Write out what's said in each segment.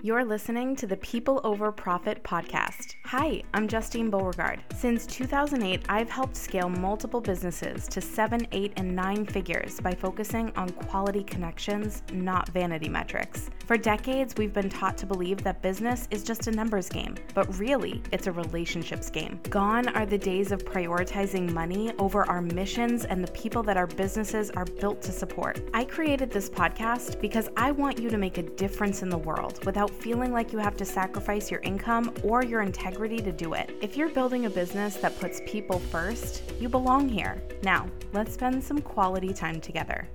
You're listening to the People Over Profit podcast. Hi, I'm Justine Beauregard. Since 2008, I've helped scale multiple businesses to seven, eight, and nine figures by focusing on quality connections, not vanity metrics. For decades, we've been taught to believe that business is just a numbers game, but really, it's a relationships game. Gone are the days of prioritizing money over our missions and the people that our businesses are built to support. I created this podcast because I want you to make a difference in the world without feeling like you have to sacrifice your income or your integrity to do it. If you're building a business that puts people first, you belong here. Now, let's spend some quality time together.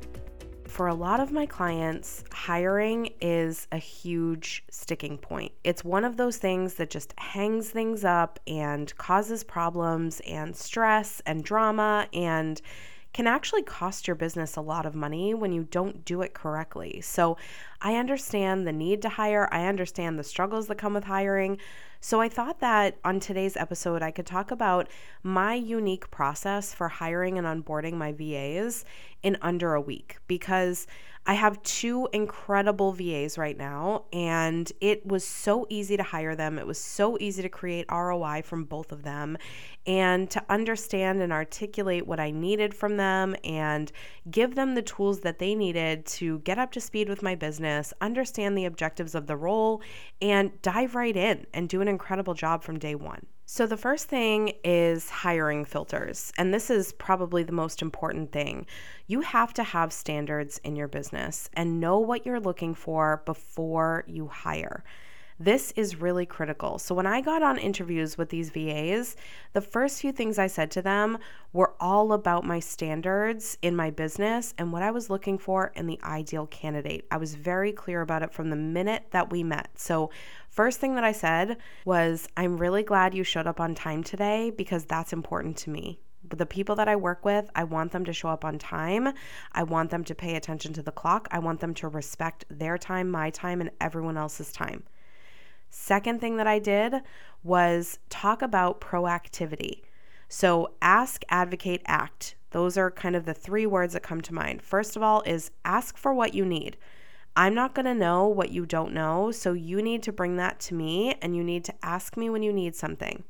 For a lot of my clients, hiring is a huge sticking point. It's one of those things that just hangs things up and causes problems and stress and drama and can actually cost your business a lot of money when you don't do it correctly. So, I understand the need to hire, I understand the struggles that come with hiring. So, I thought that on today's episode, I could talk about my unique process for hiring and onboarding my VAs in under a week because I have two incredible VAs right now, and it was so easy to hire them. It was so easy to create ROI from both of them and to understand and articulate what I needed from them and give them the tools that they needed to get up to speed with my business, understand the objectives of the role, and dive right in and do an incredible job from day one. So, the first thing is hiring filters. And this is probably the most important thing. You have to have standards in your business and know what you're looking for before you hire. This is really critical. So, when I got on interviews with these VAs, the first few things I said to them were all about my standards in my business and what I was looking for in the ideal candidate. I was very clear about it from the minute that we met. So, first thing that I said was, I'm really glad you showed up on time today because that's important to me the people that I work with, I want them to show up on time. I want them to pay attention to the clock. I want them to respect their time, my time, and everyone else's time. Second thing that I did was talk about proactivity. So, ask, advocate, act. Those are kind of the three words that come to mind. First of all, is ask for what you need. I'm not going to know what you don't know, so you need to bring that to me and you need to ask me when you need something.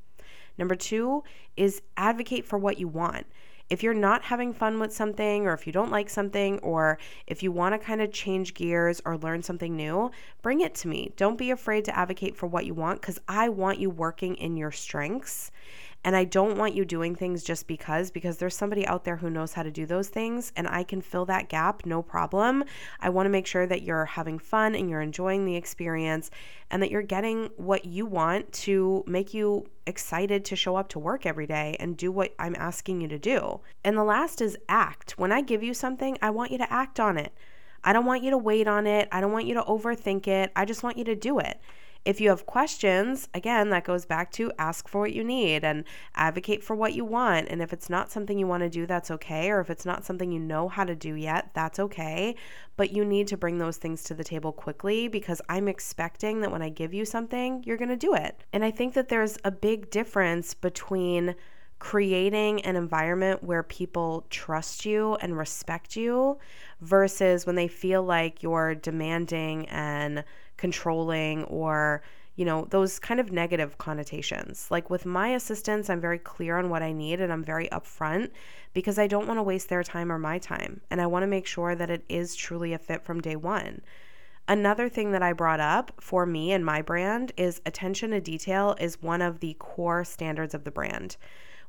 Number two is advocate for what you want if you're not having fun with something, or if you don't like something, or if you want to kind of change gears or learn something new, bring it to me. Don't be afraid to advocate for what you want because I want you working in your strengths. And I don't want you doing things just because, because there's somebody out there who knows how to do those things and I can fill that gap, no problem. I want to make sure that you're having fun and you're enjoying the experience and that you're getting what you want to make you excited to show up to work every day and do what I'm asking you to do. And the last is act. When I give you something, I want you to act on it. I don't want you to wait on it. I don't want you to overthink it. I just want you to do it. If you have questions, again, that goes back to ask for what you need and advocate for what you want. And if it's not something you want to do, that's okay. Or if it's not something you know how to do yet, that's okay. But you need to bring those things to the table quickly because I'm expecting that when I give you something, you're going to do it. And I think that there's a big difference between creating an environment where people trust you and respect you versus when they feel like you're demanding and controlling or you know, those kind of negative connotations. Like with my assistants, I'm very clear on what I need and I'm very upfront because I don't want to waste their time or my time. And I want to make sure that it is truly a fit from day one. Another thing that I brought up for me and my brand is attention to detail is one of the core standards of the brand.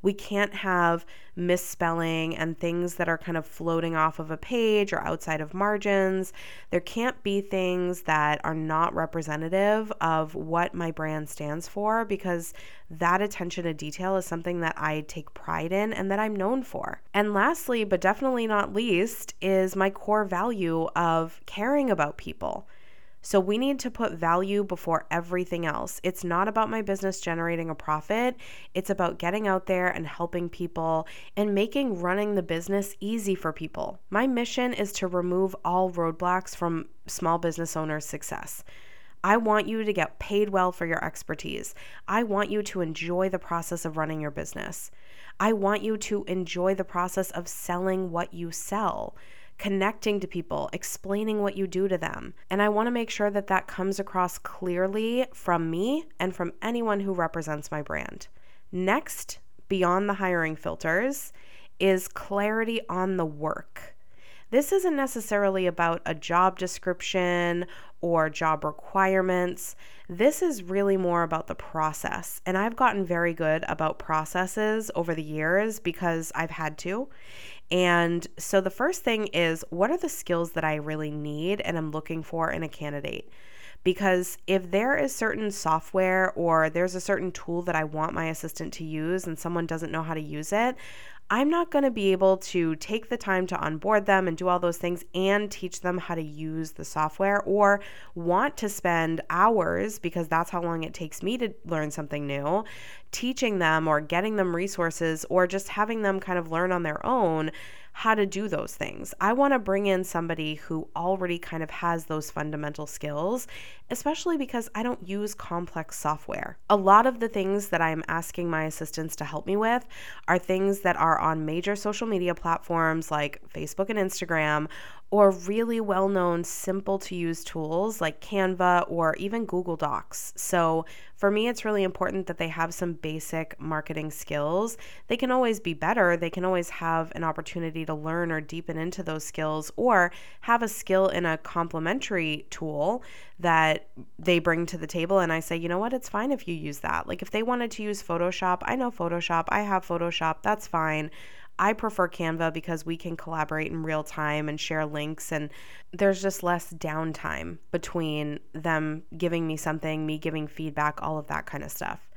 We can't have misspelling and things that are kind of floating off of a page or outside of margins. There can't be things that are not representative of what my brand stands for because that attention to detail is something that I take pride in and that I'm known for. And lastly, but definitely not least, is my core value of caring about people. So we need to put value before everything else. It's not about my business generating a profit, it's about getting out there and helping people and making running the business easy for people. My mission is to remove all roadblocks from small business owners' success. I want you to get paid well for your expertise. I want you to enjoy the process of running your business. I want you to enjoy the process of selling what you sell connecting to people, explaining what you do to them. And I want to make sure that that comes across clearly from me and from anyone who represents my brand. Next, beyond the hiring filters, is clarity on the work. This isn't necessarily about a job description or job requirements. This is really more about the process. And I've gotten very good about processes over the years because I've had to. And so the first thing is what are the skills that I really need and I'm looking for in a candidate? Because if there is certain software or there's a certain tool that I want my assistant to use and someone doesn't know how to use it, I'm not going to be able to take the time to onboard them and do all those things and teach them how to use the software or want to spend hours because that's how long it takes me to learn something new, teaching them or getting them resources or just having them kind of learn on their own how to do those things. I want to bring in somebody who already kind of has those fundamental skills, especially because I don't use complex software. A lot of the things that I'm asking my assistants to help me with are things that are on major social media platforms like Facebook and Instagram or really well known, simple to use tools like Canva or even Google Docs. So, for me, it's really important that they have some basic marketing skills. They can always be better, they can always have an opportunity to learn or deepen into those skills, or have a skill in a complementary tool that they bring to the table. And I say, you know what, it's fine if you use that. Like, if they wanted to use Photoshop, I know Photoshop, I have Photoshop, that's fine. I prefer Canva because we can collaborate in real time and share links, and there's just less downtime between them giving me something, me giving feedback, all of that kind of stuff.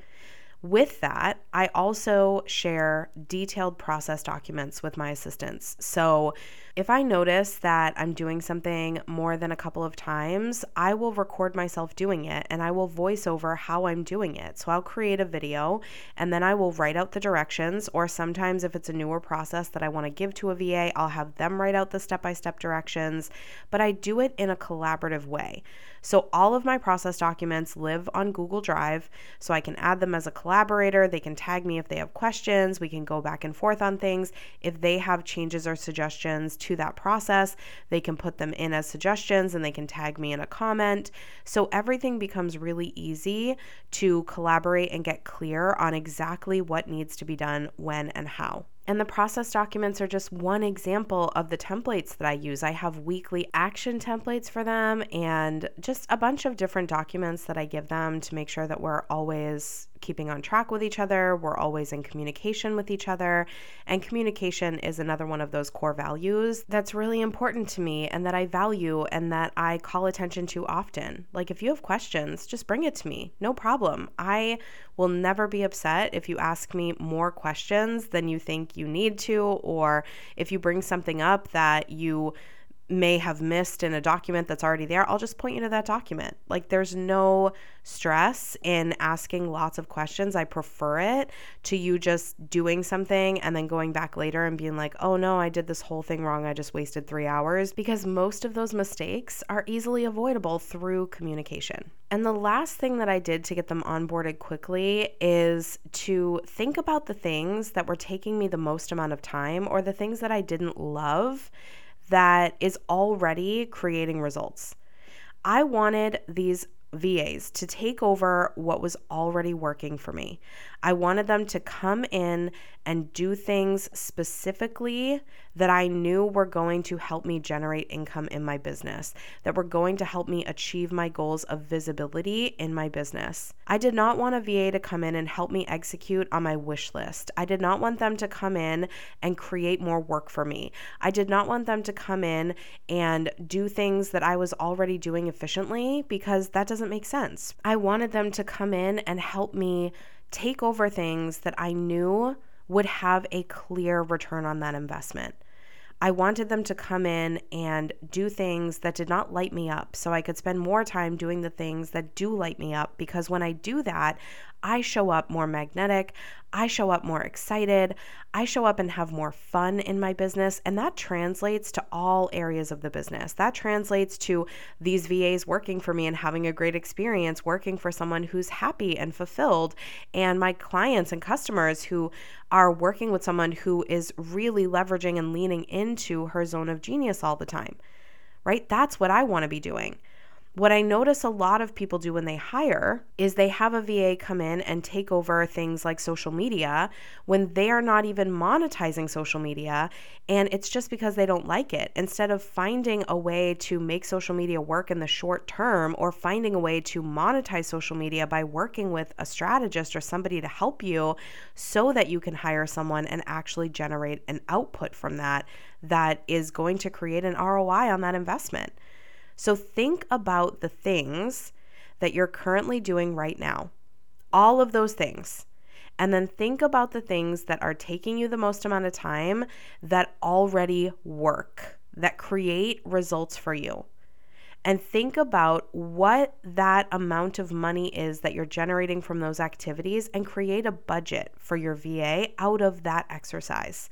With that, I also share detailed process documents with my assistants. So, if I notice that I'm doing something more than a couple of times, I will record myself doing it and I will voice over how I'm doing it. So I'll create a video and then I will write out the directions, or sometimes if it's a newer process that I want to give to a VA, I'll have them write out the step by step directions. But I do it in a collaborative way. So all of my process documents live on Google Drive, so I can add them as a collaborator. They can tag me if they have questions. We can go back and forth on things. If they have changes or suggestions, to that process. They can put them in as suggestions and they can tag me in a comment. So everything becomes really easy to collaborate and get clear on exactly what needs to be done when and how. And the process documents are just one example of the templates that I use. I have weekly action templates for them and just a bunch of different documents that I give them to make sure that we're always keeping on track with each other. We're always in communication with each other. And communication is another one of those core values that's really important to me and that I value and that I call attention to often. Like, if you have questions, just bring it to me. No problem. I will never be upset if you ask me more questions than you think you need to, or if you bring something up that you may have missed in a document that's already there, I'll just point you to that document. Like there's no stress in asking lots of questions. I prefer it to you just doing something and then going back later and being like, oh no, I did this whole thing wrong. I just wasted three hours because most of those mistakes are easily avoidable through communication. And the last thing that I did to get them onboarded quickly is to think about the things that were taking me the most amount of time or the things that I didn't love that is already creating results. I wanted these VAs to take over what was already working for me. I wanted them to come in and do things specifically that I knew were going to help me generate income in my business, that were going to help me achieve my goals of visibility in my business. I did not want a VA to come in and help me execute on my wish list. I did not want them to come in and create more work for me. I did not want them to come in and do things that I was already doing efficiently because that doesn't make sense. I wanted them to come in and help me take over things that I knew would have a clear return on that investment. I wanted them to come in and do things that did not light me up so I could spend more time doing the things that do light me up because when I do that, I show up more magnetic. I show up more excited. I show up and have more fun in my business. And that translates to all areas of the business. That translates to these VAs working for me and having a great experience working for someone who's happy and fulfilled, and my clients and customers who are working with someone who is really leveraging and leaning into her zone of genius all the time, right? That's what I want to be doing. What I notice a lot of people do when they hire is they have a VA come in and take over things like social media when they are not even monetizing social media. And it's just because they don't like it. Instead of finding a way to make social media work in the short term or finding a way to monetize social media by working with a strategist or somebody to help you so that you can hire someone and actually generate an output from that that is going to create an ROI on that investment. So think about the things that you're currently doing right now, all of those things. And then think about the things that are taking you the most amount of time that already work, that create results for you. And think about what that amount of money is that you're generating from those activities and create a budget for your VA out of that exercise.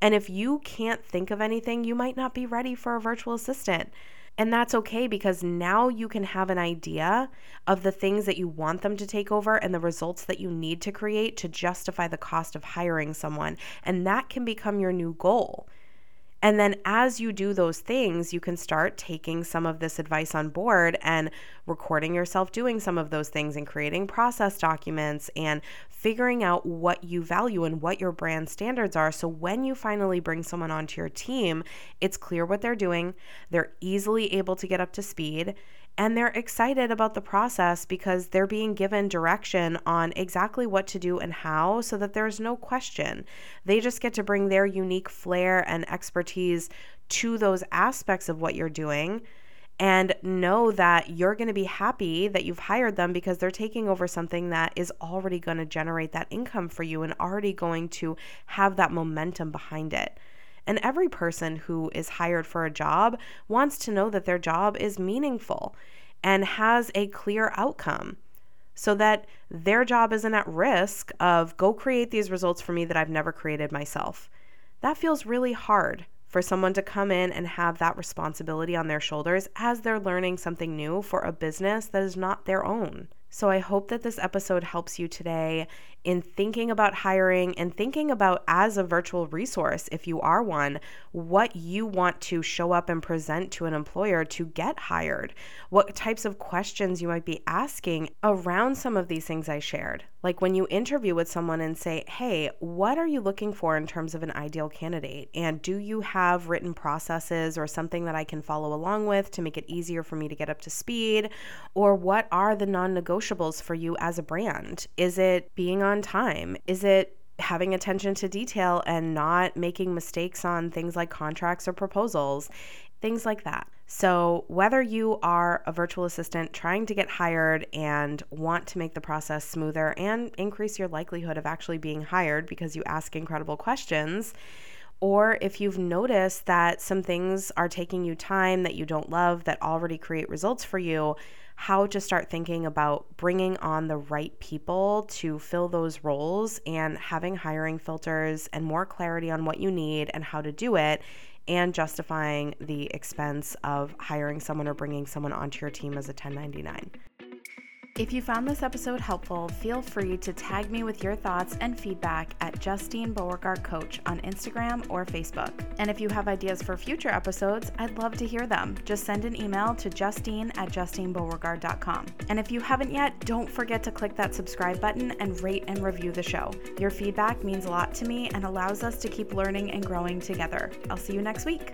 And if you can't think of anything, you might not be ready for a virtual assistant. And that's okay because now you can have an idea of the things that you want them to take over and the results that you need to create to justify the cost of hiring someone. And that can become your new goal. And then as you do those things, you can start taking some of this advice on board and recording yourself doing some of those things and creating process documents and figuring out what you value and what your brand standards are. So when you finally bring someone onto your team, it's clear what they're doing, they're easily able to get up to speed and they're excited about the process because they're being given direction on exactly what to do and how so that there's no question. They just get to bring their unique flair and expertise to those aspects of what you're doing and know that you're going to be happy that you've hired them because they're taking over something that is already going to generate that income for you and already going to have that momentum behind it. And every person who is hired for a job wants to know that their job is meaningful and has a clear outcome so that their job isn't at risk of go create these results for me that I've never created myself. That feels really hard for someone to come in and have that responsibility on their shoulders as they're learning something new for a business that is not their own. So I hope that this episode helps you today in thinking about hiring and thinking about as a virtual resource, if you are one, what you want to show up and present to an employer to get hired, what types of questions you might be asking around some of these things I shared. Like when you interview with someone and say, hey, what are you looking for in terms of an ideal candidate? And do you have written processes or something that I can follow along with to make it easier for me to get up to speed? Or what are the non negotiables for you as a brand? Is it being on time? Is it having attention to detail and not making mistakes on things like contracts or proposals? Things like that. So, whether you are a virtual assistant trying to get hired and want to make the process smoother and increase your likelihood of actually being hired because you ask incredible questions, or if you've noticed that some things are taking you time that you don't love that already create results for you, how to start thinking about bringing on the right people to fill those roles and having hiring filters and more clarity on what you need and how to do it and justifying the expense of hiring someone or bringing someone onto your team as a 1099. If you found this episode helpful, feel free to tag me with your thoughts and feedback at Justine Beauregard Coach on Instagram or Facebook. And if you have ideas for future episodes, I'd love to hear them. Just send an email to justine at justinebeauregard.com. And if you haven't yet, don't forget to click that subscribe button and rate and review the show. Your feedback means a lot to me and allows us to keep learning and growing together. I'll see you next week.